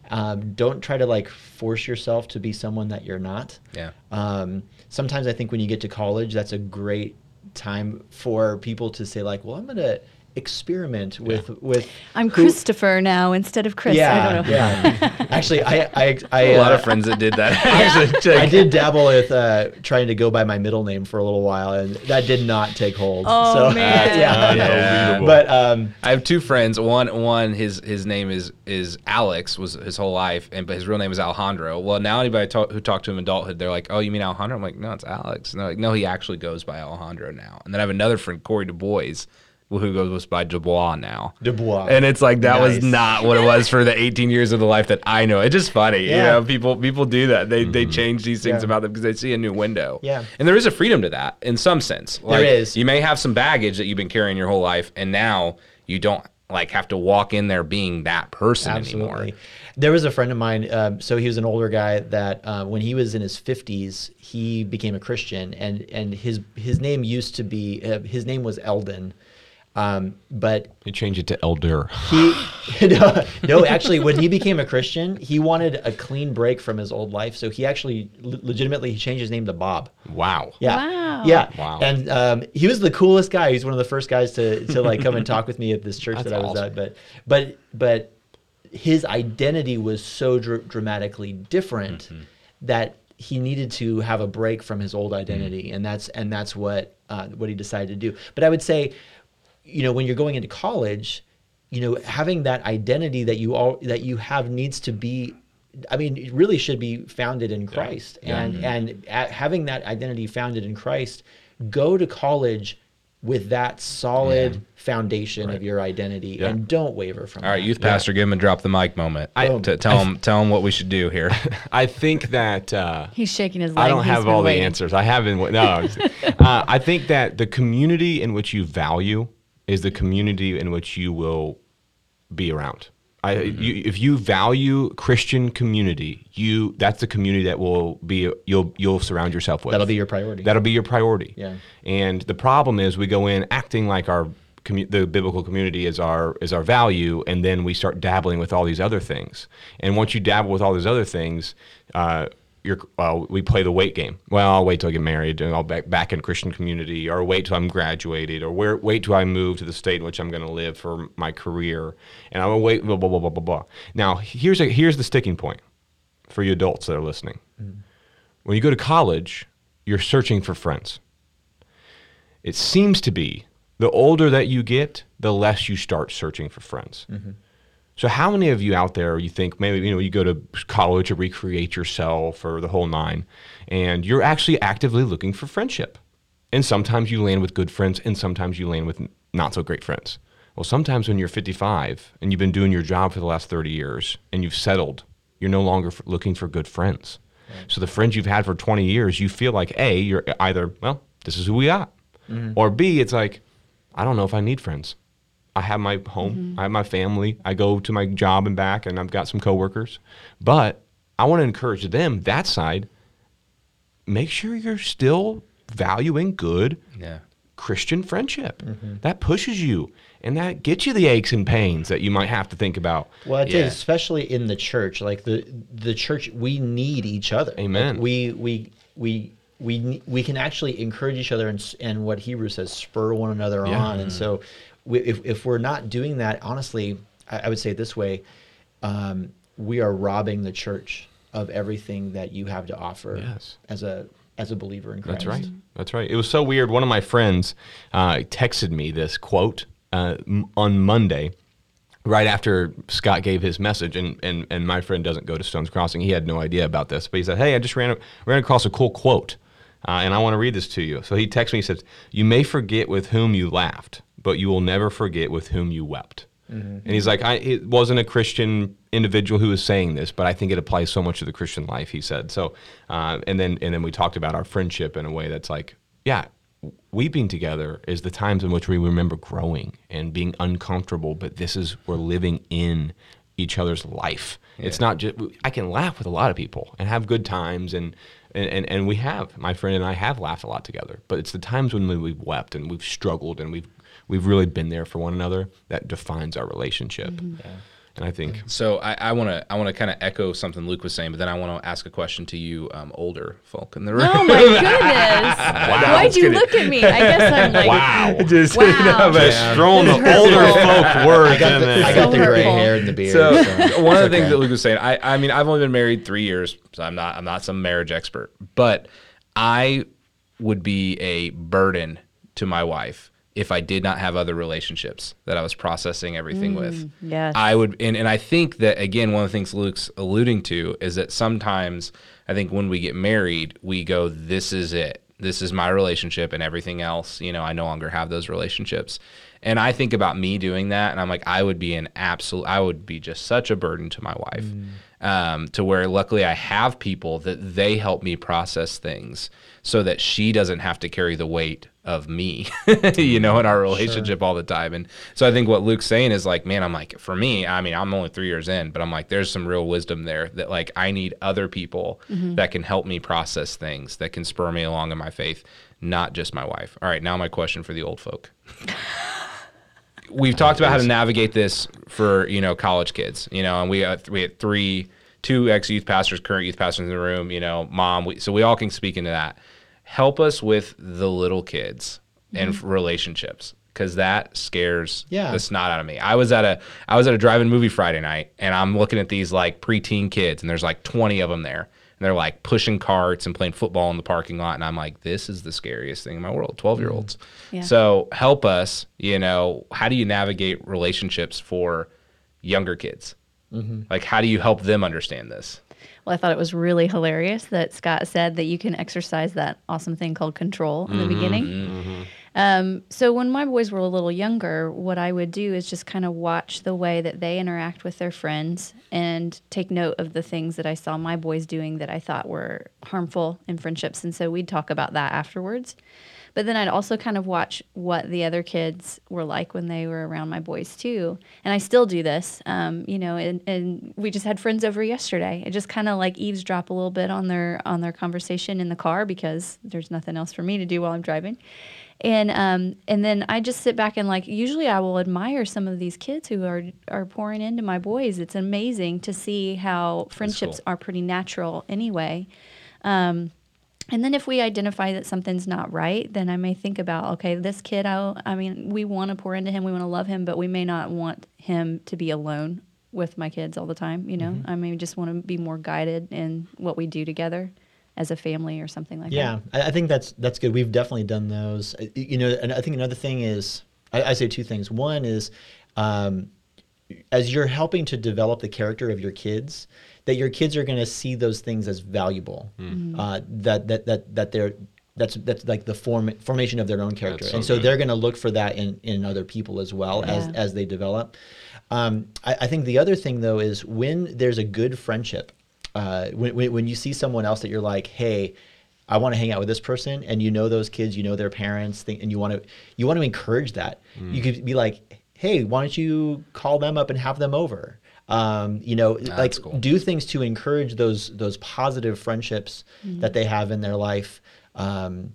Um, don't try to like force yourself to be someone that you're not. yeah Um, sometimes I think when you get to college, that's a great time for people to say like, "Well, I'm to experiment with with." I'm who- Christopher now instead of Chris. Yeah, I don't know. yeah. [laughs] Actually, I I, I a lot uh, of friends that did that [laughs] [laughs] actually I did dabble with uh, trying to go by my middle name for a little while, and that did not take hold. Oh, so, man. yeah. Yeah. But um, I have two friends. One, one, his his name is is Alex was his whole life, and but his real name is Alejandro. Well, now anybody talk, who talked to him in adulthood, they're like, "Oh, you mean Alejandro?" I'm like, "No, it's Alex." And they're like, "No, he actually goes by Alejandro now." And then I have another friend, Corey Du Bois, who goes by Dubois now. Dubois. And it's like that was not what it was for the 18 years of the life that I know. It's just funny, you Yeah. know. People people do that. They they change these things Yeah. about them because they see a new window. Yeah. and there is a freedom to that in some sense. Like, is. You may have some baggage that you've been carrying your whole life, and now you don't like have to walk in there being that person anymore. There was a friend of mine. Um, so he was an older guy that uh, when he was in his fifties, he became a Christian, and and his his name used to be uh, his name was Eldon. Um, but he changed it to elder. he [laughs] no, no actually when he became a christian he wanted a clean break from his old life so he actually le- legitimately he changed his name to bob Wow. yeah Wow. yeah Wow. and um, he was the coolest guy he's one of the first guys to, to like come and talk with me at this church That's that i was awesome. at but but but his identity was so dr- dramatically different Mm-hmm. that he needed to have a break from his old identity and that's and that's what uh, what he decided to do but i would say you know when you're going into college you know having that identity that you all that you have needs to be i mean it really should be founded in christ and and a having that identity founded in christ go to college with that solid foundation of your identity Yeah. and don't waver from it. All right, that. youth pastor, give him a drop the mic moment. I- to tell him tell him what we should do here. [laughs] I think that uh, He's shaking his leg. I don't He's have all waiting. the answers. I haven't. No, [laughs] uh, I think that the community in which you value is the community in which you will be around. I, Mm-hmm. you, if you value Christian community, you that's the community that will be you'll you'll surround yourself with. that'll be your priority That'll be your priority. Yeah. And the problem is we go in acting like our commu- the biblical community is our is our value, and then we start dabbling with all these other things. And once you dabble with all these other things, uh, uh, we play the wait game. Well, I'll wait till I get married, and I'll back back in Christian community, or wait till I'm graduated, or where, wait till I move to the state in which I'm going to live for my career, and I'm wait blah blah blah blah blah blah. Now here's a, here's the sticking point for you adults that are listening. When you go to college, you're searching for friends. It seems to be the older that you get, the less you start searching for friends. So, how many of you out there you think maybe you know you go to college to recreate yourself or the whole nine, and you're actually actively looking for friendship? And sometimes you land with good friends, and sometimes you land with not so great friends. Well, sometimes when you're 55 and you've been doing your job for the last 30 years and you've settled, you're no longer f- looking for good friends. So the friends you've had for 20 years, you feel like A, you're uh, either, well, this is who we got. Mm-hmm. Or B, it's like, I don't know if I need friends. I have my home, mm-hmm. I have my family, I go to my job and back, and I've got some coworkers. But I want to encourage them, that side, make sure you're still valuing good yeah. Christian friendship. Mm-hmm. That pushes you and that gets you the aches and pains that you might have to think about. Well, it is Yeah. especially in the church. Like the the church, we need each other. Like, Amen. we we we we we can actually encourage each other, and and what Hebrews says, spur one another Yeah. on. And mm-hmm. so, we, if if we're not doing that, honestly, I, I would say it this way: um, we are robbing the church of everything that you have to offer Yes. as a as a believer in Christ. That's right. That's right. It was so weird. One of my friends uh, texted me this quote uh, m- on Monday, right after Scott gave his message, and, and and my friend doesn't go to Stones Crossing. He had no idea about this, but he said, "Hey, I just ran ran across a cool quote, uh, and I want to read this to you." So he texted me. He says, "You may forget with whom you laughed, but you will never forget with whom you wept." And he's like, I, it wasn't a Christian individual who was saying this, but I think it applies so much to the Christian life. He said so, uh, and then and then we talked about our friendship in a way that's like, yeah, weeping together is the times in which we remember growing and being uncomfortable, but this is we're living in each other's life. It's not just I can laugh with a lot of people and have good times and. And, and, and we have my friend and I have laughed a lot together, but it's the times when we've wept and we've struggled and we've we've really been there for one another that defines our relationship. And I think So I want to I want to kind of echo something Luke was saying, but then I want to ask a question to you, um, older folk in the room. Oh my [laughs] goodness! Why'd you look at me? I guess I'm like, wow, [laughs] Just Wow. just throwing the older folk [laughs] words I got the. I got the gray hurtful. hair and the beard. So so one of the it's things okay. that Luke was saying, I, I mean, I've only been married three years, so I'm not I'm not some marriage expert, but I would be a burden to my wife if I did not have other relationships that I was processing everything with. Mm, yes. I would, and, and I think that again, one of the things Luke's alluding to is that sometimes I think when we get married, we go, "This is it. This is my relationship, and everything else, you know, I no longer have those relationships." And I think about me doing that, and I'm like, I would be an absolute, I would be just such a burden to my wife. Mm. Um, to where luckily I have people that they help me process things so that she doesn't have to carry the weight of me, [laughs] you know, in our relationship all the time. And so I think what Luke's saying is like, man, I'm like, for me, I mean, I'm only three years in, but I'm like, there's some real wisdom there that like I need other people that can help me process things, that can spur me along in my faith, not just my wife. All right, now my question for the old folk. [laughs] We've talked about how to navigate this for you know college kids, you know, and we uh, we had three, two ex youth pastors, current youth pastors in the room, you know, mom. We, so we all can speak into that. Help us with the little kids and relationships because that scares Yeah. the snot out of me. I was at a I was at a drive-in movie Friday night, and I'm looking at these like preteen kids, and there's like 20 of them there, and they're like pushing carts and playing football in the parking lot, and I'm like, this is the scariest thing in my world. 12 year olds. Mm. Yeah. So help us. You know, how do you navigate relationships for younger kids? Mm-hmm. Like, how do you help them understand this? Well, I thought it was really hilarious that Scott said that you can exercise that awesome thing called control in the mm-hmm. beginning. Mm-hmm. Um, so when my boys were a little younger, what I would do is just kind of watch the way that they interact with their friends and take note of the things that I saw my boys doing that I thought were harmful in friendships. And so we'd talk about that afterwards. But then I'd also kind of watch what the other kids were like when they were around my boys too. And I still do this, um, you know. And, and we just had friends over yesterday. I just kind of like eavesdrop a little bit on their on their conversation in the car because there's nothing else for me to do while I'm driving. And um, and then I just sit back and like usually I will admire some of these kids who are are pouring into my boys. It's amazing to see how friendships cool. are pretty natural anyway. Um, and then if we identify that something's not right, then I may think about, okay, this kid, I, I mean, we want to pour into him, we want to love him, but we may not want him to be alone with my kids all the time. You know, I may just want to be more guided in what we do together as a family or something like that. Yeah, I, I think that's that's good. We've definitely done those. Uh, You know, and I think another thing is, I, I say two things. One is, um, as you're helping to develop the character of your kids, that your kids are going to see those things as valuable. Uh, that that that that they're that's that's like the form formation of their own character, so and so good. they're going to look for that in in other people as well as as they develop. Um, I, I think the other thing though is when there's a good friendship, uh, when, when when you see someone else that you're like, hey. I want to hang out with this person, and you know those kids, you know their parents, and you want to you want to encourage that. You could be like, "Hey, why don't you call them up and have them over?" Um, you know, like cool. do things to encourage those those positive friendships that they have in their life, um,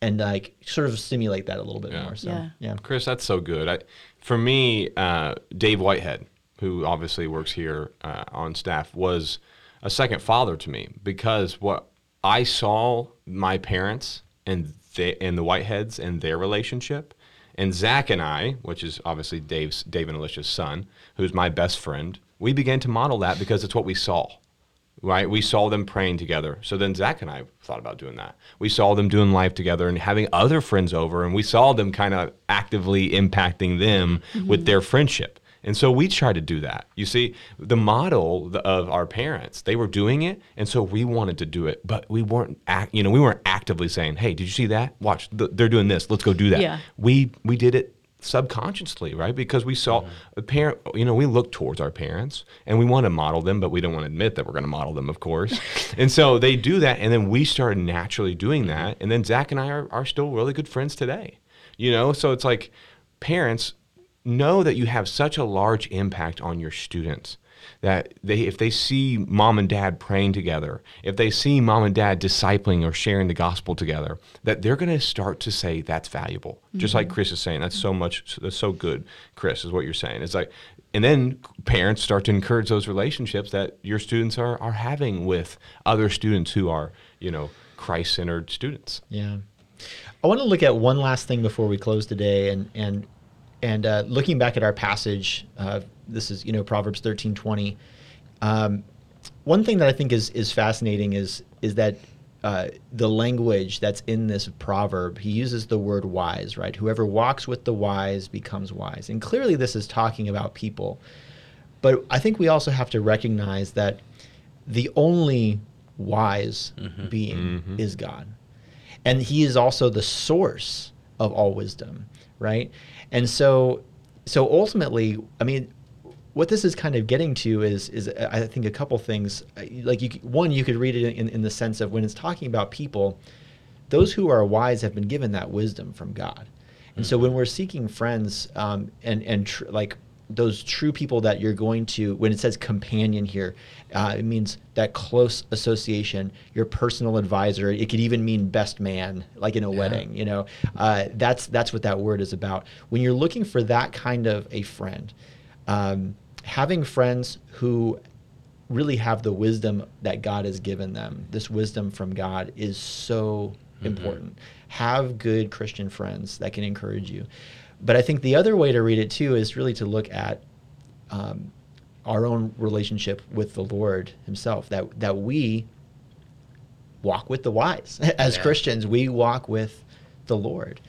and like sort of stimulate that a little bit Yeah. more. So Yeah. yeah, Chris, that's so good. I, for me, uh, Dave Whitehead, who obviously works here uh, on staff, was a second father to me because what I saw my parents and they, and the Whiteheads and their relationship, and Zach and I, which is obviously Dave's Dave and Alicia's son, who's my best friend, we began to model that because it's what we saw right? We saw them praying together. So then Zach and I thought about doing that. We saw them doing life together and having other friends over, and we saw them kind of actively impacting them mm-hmm. with their friendship. And so we tried to do that. You see, the model of our parents, they were doing it, and so we wanted to do it, but we weren't, act, you know, we weren't actively saying, "Hey, did you see that? Watch, they're doing this. Let's go do that." Yeah. We we did it subconsciously, right? Because we saw mm-hmm. a parent, you know, we look towards our parents and we want to model them, but we don't want to admit that we're going to model them, of course. [laughs] and so they do that, and then we started naturally doing that, and then Zach and I are, are still really good friends today, you know. So it's like parents know that you have such a large impact on your students that they if they see mom and dad praying together if they see mom and dad discipling or sharing the gospel together that they're going to start to say that's valuable. Just like mm-hmm. chris is saying that's so much that's so good chris is what you're saying. It's like and then parents start to encourage those relationships that your students are are having with other students who are you know christ-centered students. Yeah. I want to look at one last thing before we close today, and and and uh, looking back at our passage. Uh, this is you know Proverbs thirteen twenty. Um, one thing that I think is is fascinating is is that uh, the language that's in this proverb. He uses the word wise, right? Whoever walks with the wise becomes wise, and clearly this is talking about people. But I think we also have to recognize that the only wise being is God. And he is also the source of all wisdom, right? And so so ultimately, I mean, what this is kind of getting to is is I think a couple things. Like you, one, you could read it in, in the sense of when it's talking about people, those who are wise have been given that wisdom from God, and so when we're seeking friends, um, and and tr- like those true people that you're going to, when it says companion here, uh, it means that close association, your personal advisor. It could even mean best man, like in a wedding. You know, uh, that's that's what that word is about. When you're looking for that kind of a friend, um, having friends who really have the wisdom that God has given them, this wisdom from God, is so important. Have good Christian friends that can encourage you. But I think the other way to read it too is really to look at um, our own relationship with the Lord Himself. That that we walk with the wise [laughs] as Yeah. Christians. We walk with the Lord,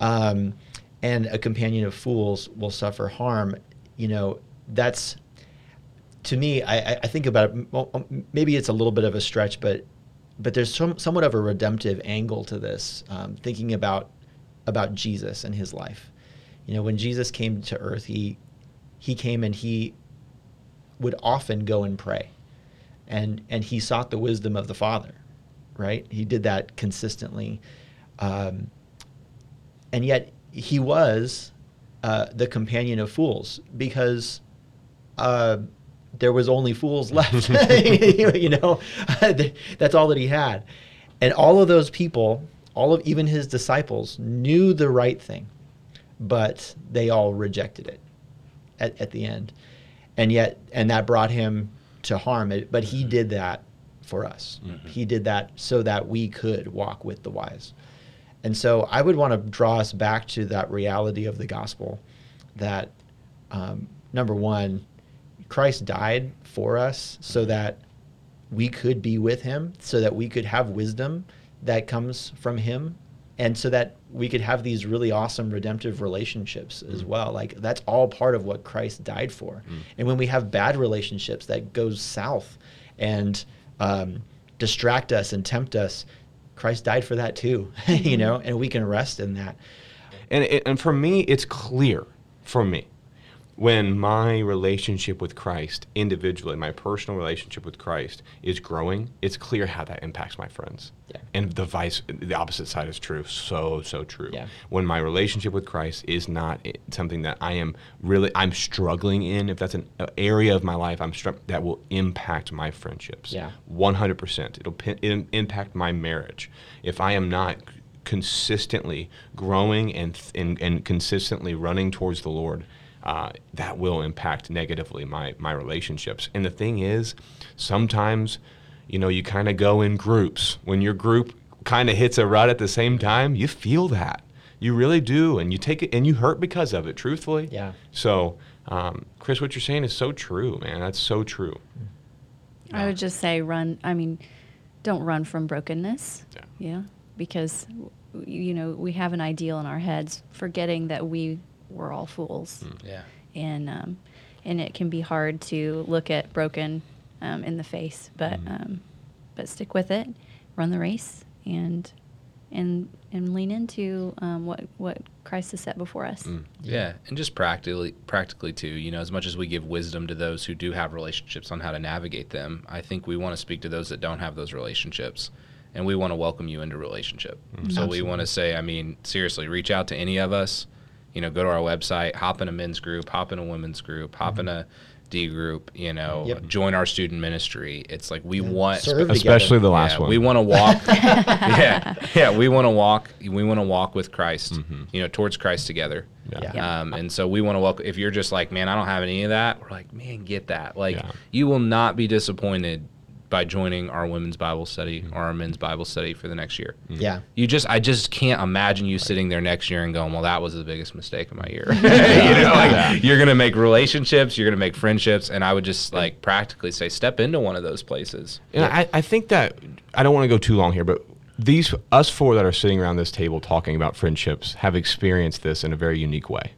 um, and a companion of fools will suffer harm. You know, that's to me. I, I- think about it. well, Maybe it's a little bit of a stretch, but but there's some, somewhat of a redemptive angle to this. Um, thinking about about Jesus and His life. You know, when Jesus came to Earth, he he came and he would often go and pray, and and he sought the wisdom of the Father, right? He did that consistently, um, and yet he was uh, the companion of fools because uh, there was only fools [laughs] left. [laughs] you know, [laughs] that's all that he had, and all of those people, all of even his disciples, knew the right thing, but they all rejected it at, at the end, and yet, and that brought him to harm. It, but he did that for us. He did that so that we could walk with the wise. And so I would want to draw us back to that reality of the gospel that, um, number one, Christ died for us so that we could be with him, so that we could have wisdom that comes from him, and so that we could have these really awesome redemptive relationships as mm. well. Like that's all part of what Christ died for. Mm. And when we have bad relationships that goes south and um, distract us and tempt us, Christ died for that too, [laughs] you mm-hmm. know, and we can rest in that. And, and for me, it's clear for me when my relationship with Christ individually, my personal relationship with Christ is growing, it's clear how that impacts my friends. Yeah. And the vice, the opposite side is true. So, so true. Yeah. When my relationship with Christ is not something that I am really, I'm struggling in, if that's an area of my life I'm that will impact my friendships. Yeah. 100%. It'll pin, impact my marriage. If I am not consistently growing and, th- and, and consistently running towards the Lord, uh, that will impact negatively my, my relationships. And the thing is, sometimes, you know, you kind of go in groups. When your group kind of hits a rut at the same time, you feel that. You really do. And you take it and you hurt because of it, truthfully. Yeah. So, um, Chris, what you're saying is so true, man. That's so true. I would just say run. I mean, don't run from brokenness. Yeah. Yeah, because you know we have an ideal in our heads, forgetting that we were all fools, Yeah. and um, and it can be hard to look at broken um, in the face. But um, but stick with it, run the race, and and and lean into um, what what Christ has set before us. Yeah, and just practically, practically too. You know, as much as we give wisdom to those who do have relationships on how to navigate them, I think we want to speak to those that don't have those relationships, and we want to welcome you into relationship. So we want to say, I mean, seriously, reach out to any of us. You know, go to our website, hop in a men's group, hop in a women's group, hop in a D group. You know, Yep. join our student ministry. It's like we want Serve. Especially the last yeah, one. We want to walk. [laughs] yeah, yeah. We want to walk. We want to walk with Christ. You know, towards Christ together. Yeah. Yeah. Um, and so we want to welcome. If you're just like, man, I don't have any of that. We're like, man, get that. Like, Yeah. you will not be disappointed by joining our women's Bible study or our men's Bible study for the next year. Yeah. You just, I just can't imagine you sitting there next year and going, well, that was the biggest mistake of my year. [laughs] [laughs] you know, like Yeah. you're gonna make relationships, you're gonna make friendships, and I would just like practically say, step into one of those places. And I, I think that I don't want to go too long here, but these us four that are sitting around this table talking about friendships have experienced this in a very unique way.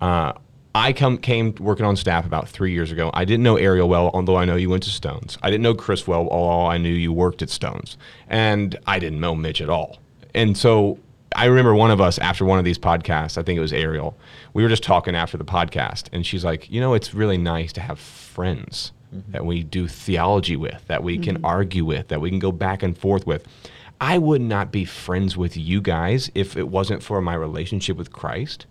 Uh, I come came working on staff about three years ago. I didn't know Ariel well, although I know you went to Stones. I didn't know Chris well, although I knew you worked at Stones, and I didn't know Mitch at all. And so I remember one of us after one of these podcasts, I think it was Ariel, we were just talking after the podcast, and she's like, you know, it's really nice to have friends mm-hmm. that we do theology with, that we can mm-hmm. argue with, that we can go back and forth with. I would not be friends with you guys if it wasn't for my relationship with Christ.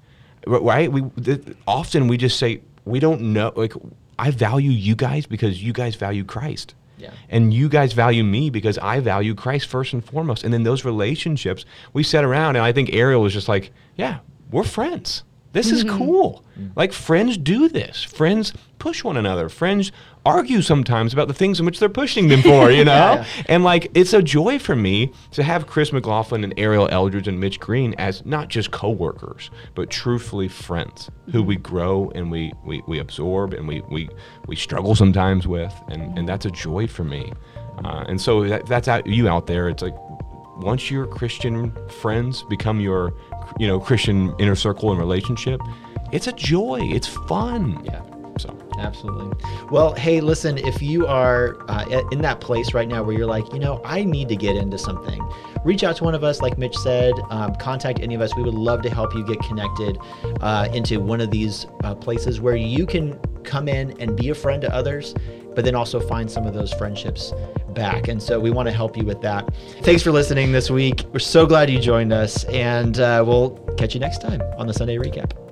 Right? We th- often we just say we don't know. Like I value you guys because you guys value Christ. Yeah. And you guys value me because I value Christ first and foremost. And then those relationships, we sat around, and I think Ariel was just like, yeah, we're friends. This is cool. Like, friends do this. Friends push one another. Friends argue sometimes about the things in which they're pushing them for, you [laughs] know? Yeah. And, like, it's a joy for me to have Chris McLaughlin and Ariel Eldridge and Mitch Green as not just coworkers, but truthfully friends who we grow and we, we, we absorb and we, we, we struggle sometimes with. And, and that's a joy for me. Uh, and so that, that's out, you out there. It's like once your Christian friends become your, you know, Christian inner circle and relationship, it's a joy. It's fun. Yeah. So Absolutely. Well, hey, listen, if you are uh, in that place right now where you're like, you know, I need to get into something, reach out to one of us, like Mitch said, um, contact any of us. We would love to help you get connected uh, into one of these uh, places where you can come in and be a friend to others, but then also find some of those friendships back. And so we want to help you with that. Thanks for listening this week. We're so glad you joined us, and uh, we'll catch you next time on the Sunday Recap.